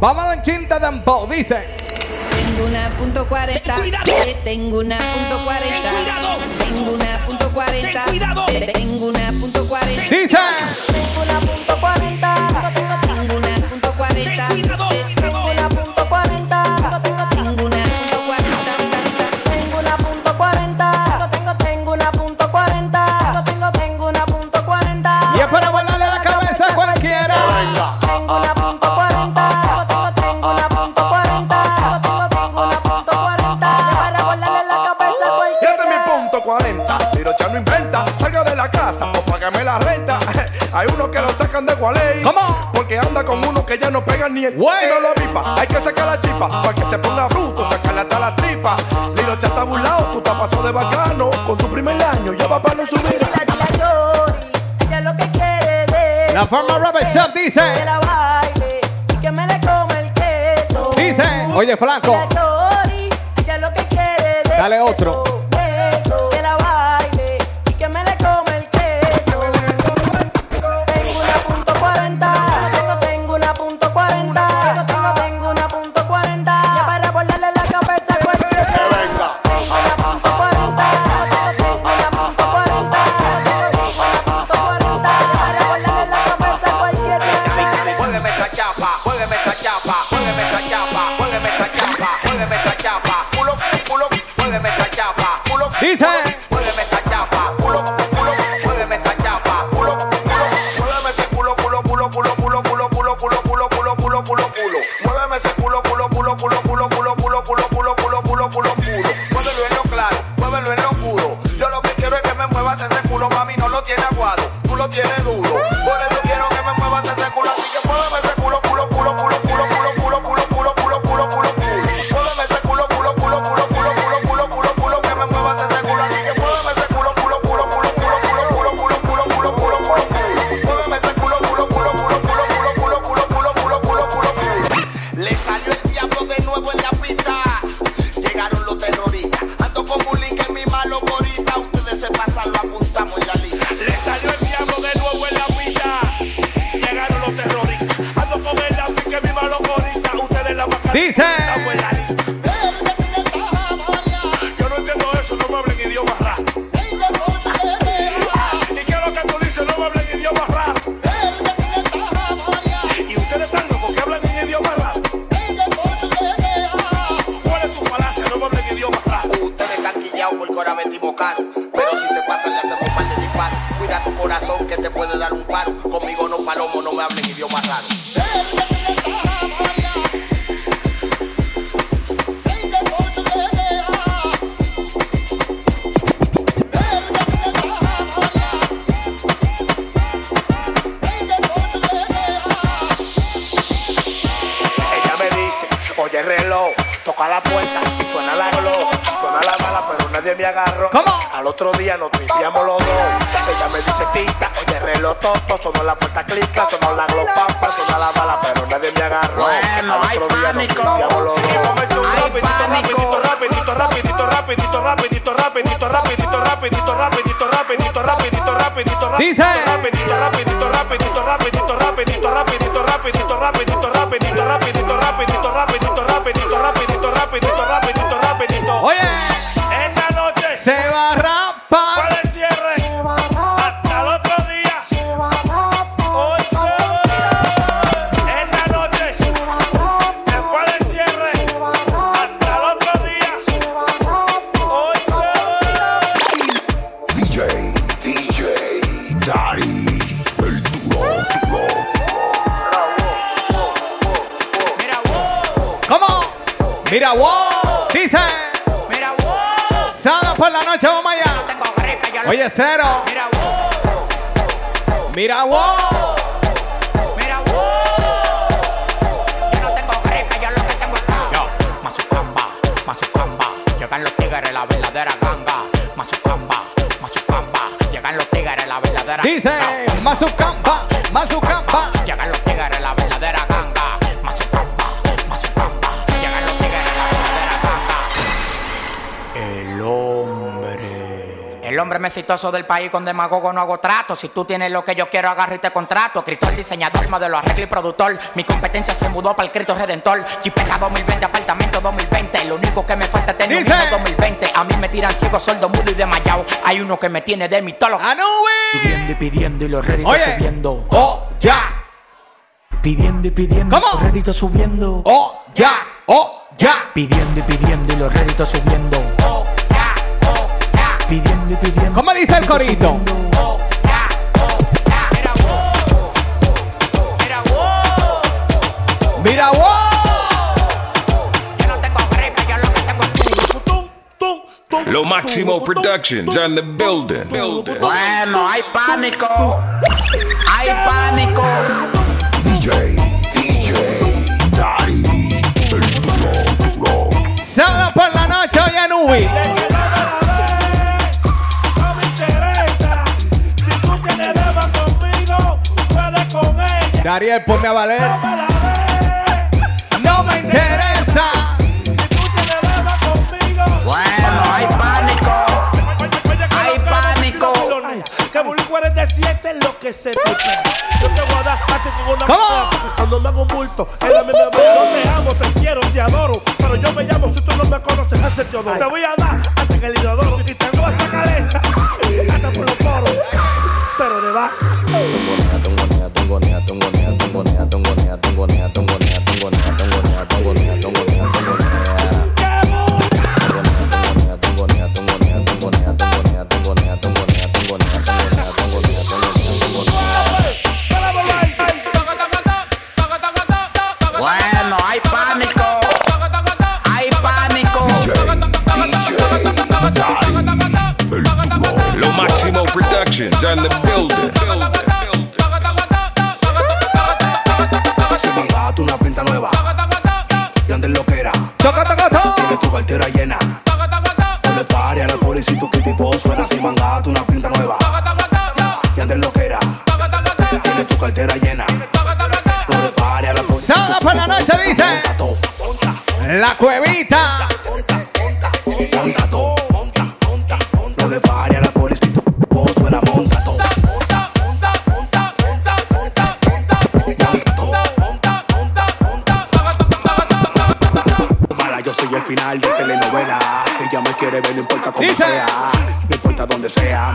Vamos a un chinta tampoco, dice. Tengo una punto 40. Ten cuidado. Eh, Tengo una punto 40. Ten cuidado. Tengo una punto 40. Ten cuidado. Eh, Tengo una punto 40. Dice. Tengo una punto 40. La casa o págame la renta. Hay unos que lo sacan de Gualey. ¿Cómo? Porque anda con uno que ya no pega ni el Güey. y no lo avipa. Hay que sacar la chipa para que se ponga bruto, sacarle hasta la tripa. Lilo ya está burlado, tú te pasó de bacano. Con tu primer año ya va para no subir. Dile, dile a Shorty, ella lo que quiere de La forma Robert Shop que dice. la baile y que me le come el queso. Dice. Oye, Flaco. Dile a ahora vestimos caro. Pero si se pasan, le hacemos un par de disparos. Cuida tu corazón que te puede dar un paro. Conmigo no palomo, no me hablen idioma raro. Ella me dice, oye reloj, toca la puerta, nadie me agarró. ¿Cómo? Al otro día nos tripiamos los dos. Ella me dice tita, oye reloj toto, sonó la puerta clica, sonó la glow pampa, sonó la bala, pero nadie me agarró. Bueno, Al otro día nos tripiamos los dos. Rapidito, rapidito, rapidito, rapidito, rapidito, rapidito, rapidito, rapidito, rapidito, rapidito, rapidito, Dice. rapidito, rapidito, rapidito, rapidito, rapidito, rapidito, rapidito, rapidito, rapidito, rapidito, rapidito, rapidito, rapidito, rapidito, Mira, wow. Dice. Mira, wow. Sábado por la noche, vamos allá. Tengo gripe, yo lo- Oye, cero. Mira, wow. Mira, wow. Mira, wow. Yo no tengo gripe, yo lo que tengo es calor. Yo, Mazucamba, Mazucamba, llegan los tigres, la verdadera ganga. Mazucamba, Mazucamba, llegan los tigres, la verdadera Dice. ganga. Mazucampa. Mazucampa. Llegan los tigres, la verdadera hombre. Más exitoso del país con demagogo no hago trato. Si tú tienes lo que yo quiero, agarro y te contrato. Escritor, diseñador, modelo, arreglo y productor. Mi competencia se mudó para el Cristo Redentor. Jipeta 2020, apartamento 2020. Lo único que me falta es tener un Dice. mismo 2020. A mí me tiran ciego, sordo, mudo y desmayado. Hay uno que me tiene de mitólogo. ¡Anubi! Pidiendo y pidiendo y los réditos Oye. subiendo. ¡Oh, ya! Pidiendo y pidiendo ¿Cómo? los réditos subiendo. ¡Oh, ya! ¡Oh, ya! Pidiendo y pidiendo y los réditos subiendo. Pidiendo y pidiendo. ¿Cómo dice el corito? Mira, wow. Mira, wow. ¡Mira, wow! Yo no tengo gripe, yo lo que tengo es Lo Máximo Productions on the building. building. Bueno, hay pánico. Hay pánico. DJ, DJ, Daddy, el duro, duro. Sábado por la noche, oye, Anubi. No Dariel, ponme a valer. No me. No me interesa. Si tú tienes deuda conmigo. Bueno, hay pánico. Hay pánico. Que Bully 47 es lo que se te pega. Yo te voy a dar a con una porque Cuando me hago un bulto, en la misma voz, yo te amo, te quiero, te adoro. Pero yo me llamo, si tú no me conoces, hace Teodoro. Te voy a La cuevita. le pare suena. Mala, yo soy el final de telenovela. Ella me quiere ver, no importa cómo sea. No importa dónde sea.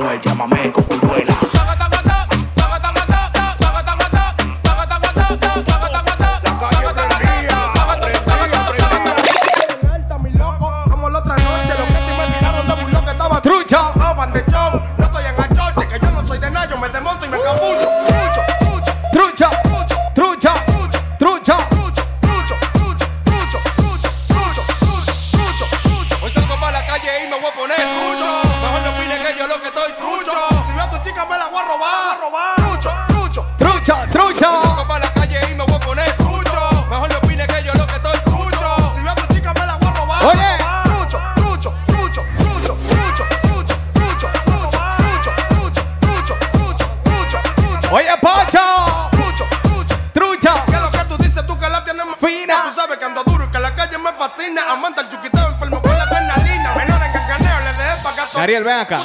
Manuel. Llámame con Ariel, ven acá.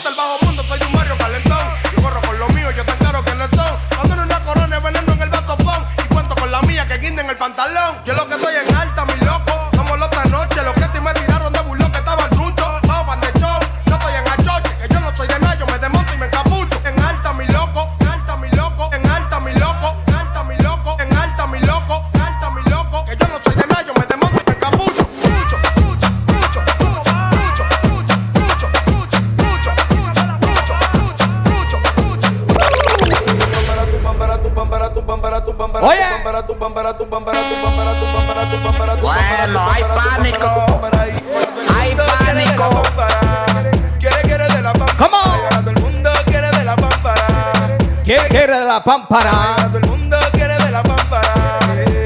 Pámpara? Todo el mundo quiere de la pámpara.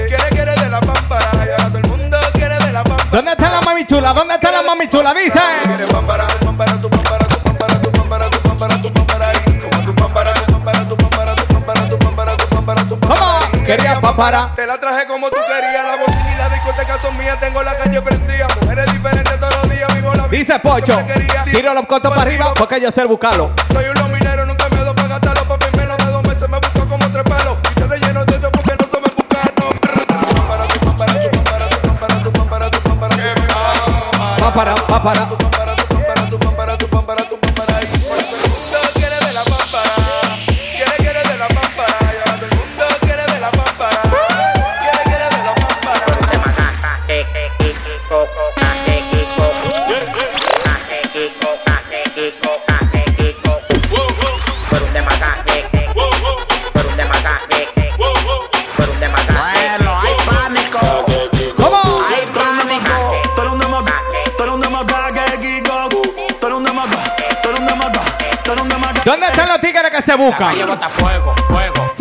Quiere, quiere de la pámpara. Todo el mundo quiere de la pámpara. ¿Dónde está la mami chula? ¿Dónde está la mami chula? Dice. Quiere pámpara, tu pámpara, tu pámpara, tu pámpara, tu pámpara, tu pámpara, tu pámpara. Como tu pámpara, tu pámpara, tu pámpara, tu pámpara, tu pámpara, tu pámpara, tu pámpara. ¿Cómo? Quería pámpara. Te la traje como tú querías, la bocina y la discoteca son mías, tengo la calle prendida. Mujeres diferentes todos los días, vivo la vida. Dice Pocho, tiro los cotos para arriba porque yo sé buscarlo. Soy un Pámpara, que se buscan? Fuego, fuego,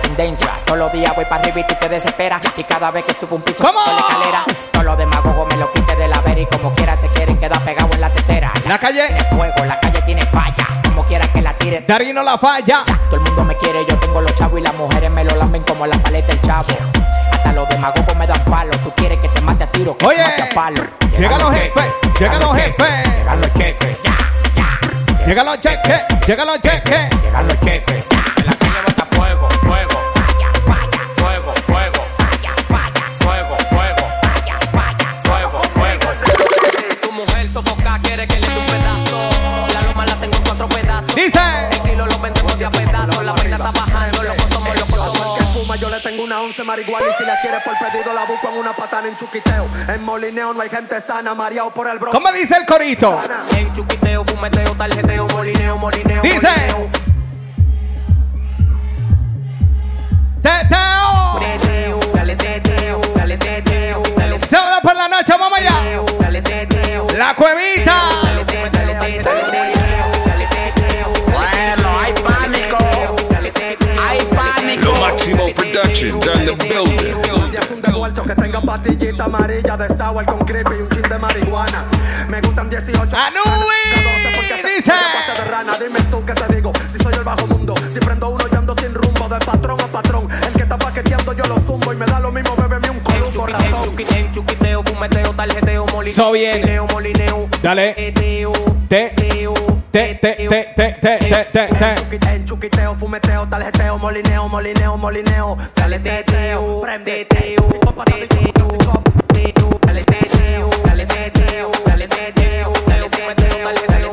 descendencia. Todos los días voy para arriba y tú te desesperas. Y cada vez que subo un piso por la escalera, todos los demagogos me lo quite de la vera y como quiera se quieren quedar pegados en la tetera. La calle. tiene fuego, la calle tiene falla. Como quiera que la tire. Dari no la falla. Todo el mundo me quiere, yo tengo los chavos y las mujeres me lo lamben como la paleta del chavo. Hasta los demagogos me dan palo. Tú quieres que te mate a tiro, que Oye, te mate a palo. llegan los jefes, llegan los jefes. Llegan los jefes, ya, ya. Llegan los cheques, llegan los cheques. Llegan los jefes, ya. Dice. El kilo lo vendemos de a pedazos. La vaina está bajando, lo cotomo, lo cotomo. que fuma, yo le tengo una once marihuana y si la quiere por pedido la busco en una patana en chuquiteo. En molineo no hay gente sana, mareado por el bro. ¿Cómo dice el corito? En chuquiteo, fumeteo, tarjeteo, molineo, molineo. Dice. Teteo. Dale teteo, dale teteo, dale Sábado por la noche, vamos allá. dale teteo. La cuevita. Dale teteo, dale teteo, Productions in the building. Un día es un devuelto que tenga pastillita amarilla de sour con creepy y un chin de marihuana. Me gustan 18. Anui, K12 porque se dice. de rana. Dime tú qué te digo. Si soy el bajo mundo, si prendo uno y ando sin rumbo de patrón a patrón. El que está paqueteando yo lo zumbo y me da lo mismo, bébeme un columbo ratón. chuquiteo, en chuquiteo, fumeteo, tarjeteo, molineo. Molineo. Dale. Teteo, Te- teteo, te- te- te- te- te- te- te- te. Chuqui- En chuquiteo, fumeteo, tarjeteo, molineo, molineo, molineo. Dale teteo, prende teteo, teteo, teteo, dale teteo, dale teteo, dale teteo, dale fumeteo, tarjeteo, molineo,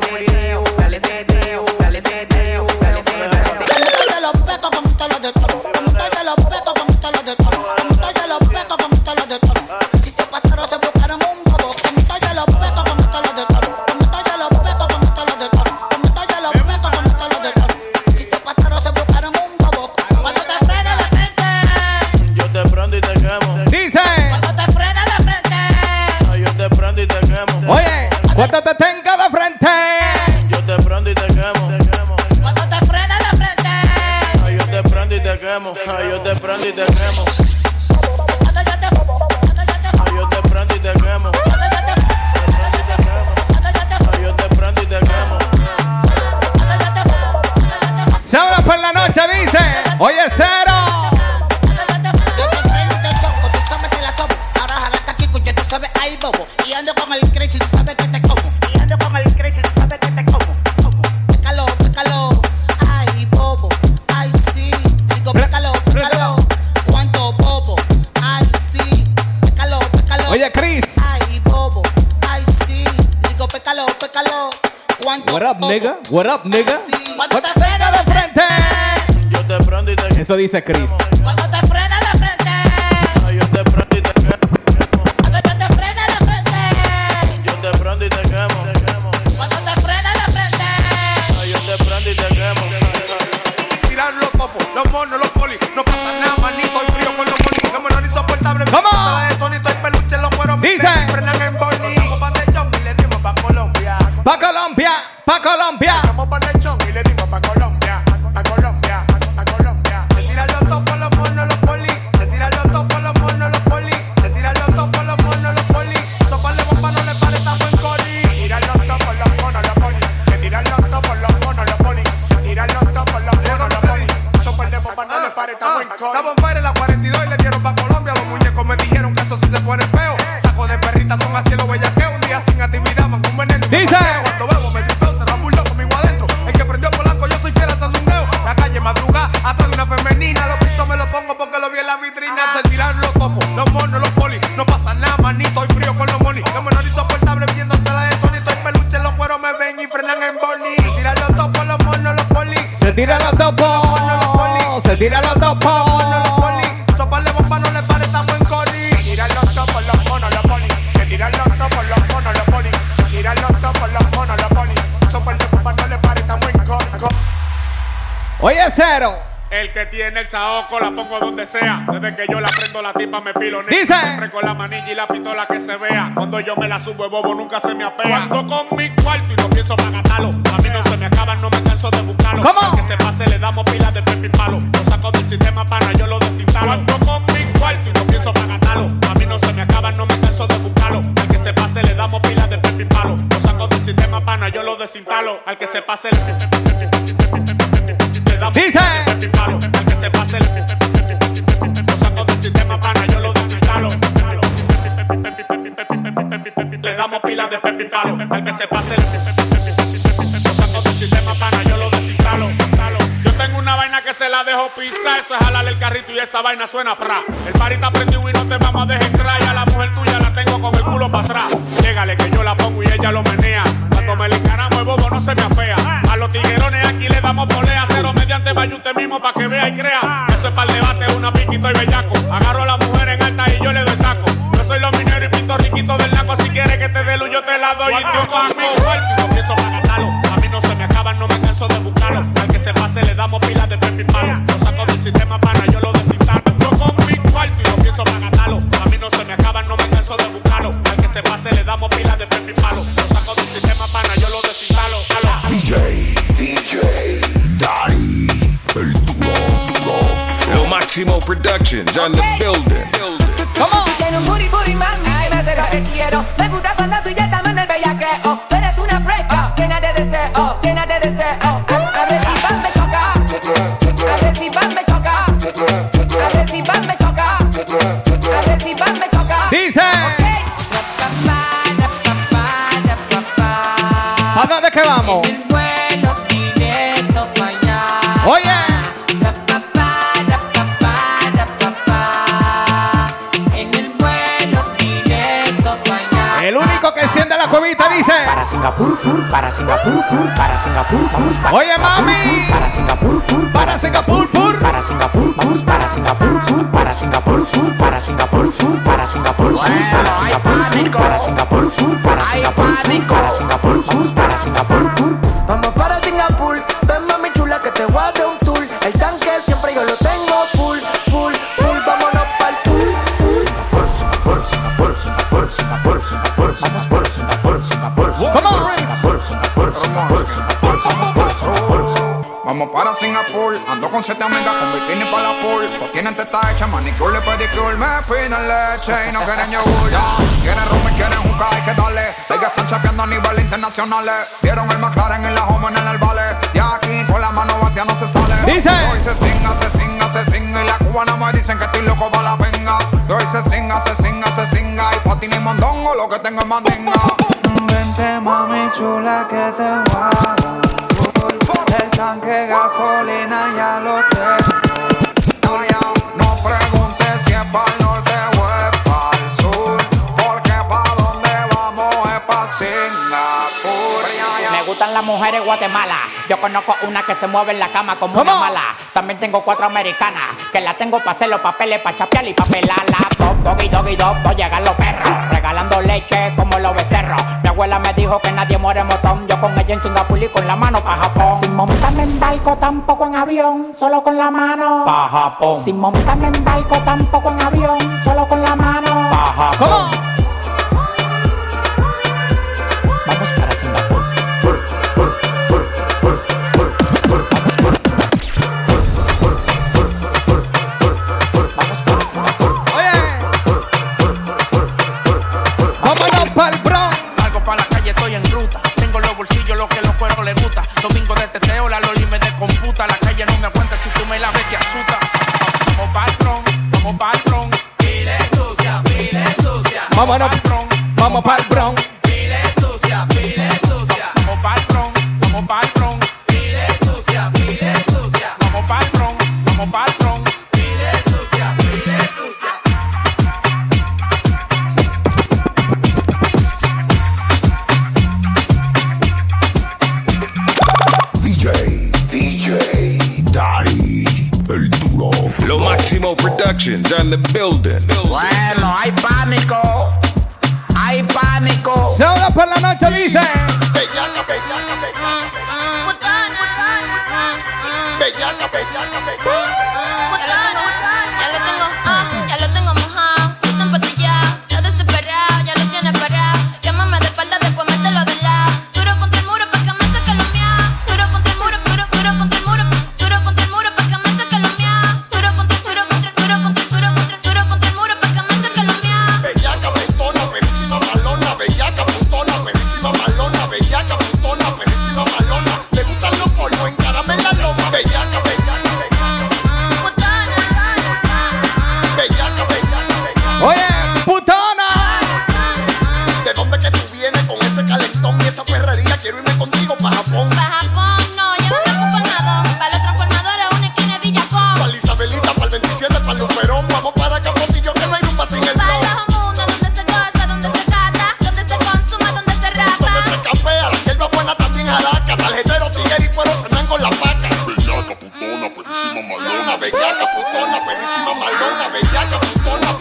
What up, nigga? Cuando te freno de frente. Yo te prendo y te Eso dice Chris. Cuando te freno de frente. Yo te prendo y te quemo. Cuando yo te freno de frente. Yo te prendo y te quemo. Cuando te frena de frente. Yo te prendo y te quemo. Tirar los topos, los monos, los polis. No pasa nada, manito. El frío con los polis. Que menor insoportable. ¿Cómo? La de Tonito, el Pa Colombia, pa Colombia. Para el y le dimos los monos, los poli. No pasa nada, manito, estoy frío con los money. Los menor insoportable viéndose la de Tony. Estoy peluche, los cueros me ven y frenan en Bonnie. Se tiran los topos, los monos, los poli. Se tira los topos. Se tira los topos. Sopa de bomba no le pare, estamos en coli. Se tiran los topos, los monos, los poli. Se tiran los topos, los monos, los poli. Se tiran los topos, los monos, los poli. Sopa de bomba no le pare, estamos en coli. Oye, cero. El que tiene el saoco la pongo donde sea. Desde que yo la prendo la tipa me pilonea. Dice. Siempre con la manilla y la pistola que se vea. Cuando yo me la subo el bobo nunca se me apea. Cuando con mi cuarto y no pienso para gastarlo. A mí no se me acaban, no me canso de buscarlo. ¿Cómo? Que se pase le damos pilas de pepi palo. Lo saco del sistema para yo lo desinstalo. Cuando con mi cuarto y no pienso para gastarlo. A mí no se me acaban, no me canso de buscarlo. Al que se pase le damos pilas de pepi palo. Lo saco del sistema pana, yo lo desinstalo. Al que se pase le, Dice. que se pase sistema pana, yo lo desinstalo. Le damos pilas de pepi palo. Al que se pase lo saco del sistema pana, yo lo desinstalo. Yo tengo una vaina que se la dejo pisar, eso es jalarle el carrito y esa vaina suena pra. El está prendido y no te vamos a dejar entrar. Y a la mujer tuya la tengo con el culo para atrás. Llégale que yo la pongo y ella lo menea. Cuando me le encaramo el bobo no se me apea. Los tiguerones aquí le damos polea. Cero mediante vaya usted mismo para que vea y crea. Eso es para el debate, una piquito y bellaco. Agarro a la mujer en alta y yo le doy saco. Yo soy los mineros y pinto riquito del naco. Si quieres que te dé luz, yo te la doy. Y yo con mi cuarto y no pienso para gastarlo. A mí no se me acaban, no me canso de buscarlo. Al que se pase le damos pilas de pepi palo. Lo saco del sistema para yo lo desinstalo. Yo con mi cuarto y no pienso para gastarlo. A mí no se me acaban, no me canso de buscarlo. Al que se pase le damos pilas Productions on the building. Para Singapur, pur, para Singapur, vamos para Oye, mami. Para Singapur, pur, Para Singapur, pur. para Singapur, vamos para Singapur, pur, para Singapur, pur, para Singapur, pur, para con siete amigas con bikini para la pool. Pues tienen teta hecha, manicure, pedicure, me piden leche y no quieren yogur. Ya. Quieren rum y quieren jugar, hay que darle. Ellas están chapeando a nivel internacional. Vieron el McLaren en la home en el vale. Y aquí con la mano vacía no se sale. Dice. Hoy se singa, se singa, se singa. Y la cubana me dicen que estoy loco para la venga. Y hoy se singa, se singa, se singa. Y patín y mondongo, lo que tengo es mandinga. Vente mami chula que te voy tanque de gasolina ya lo mujeres Guatemala. Yo conozco una que se mueve en la cama como ¿Cómo? una mala. También tengo cuatro americanas que la tengo para hacer los papeles, para chapear y papelarla. Dog, doggy, doggy, dog, dog, llegan los perros. Regalando leche como los becerros. Mi abuela me dijo que nadie muere motón. Yo con ella en Singapur y con la mano para Japón. Sin montarme en barco, tampoco en avión, solo con la mano. Pa' Japón. Sin montarme en barco, tampoco en avión, solo con la mano. Pa' Japón. ¿Cómo? Productions on the building. Bueno, hay pánico. Hay pánico. Solo por la noche dice. Bellaca, bellaca, bellaca. Putana. Bellaca, bellaca, putona, perrísima, malona, bellaca, putona.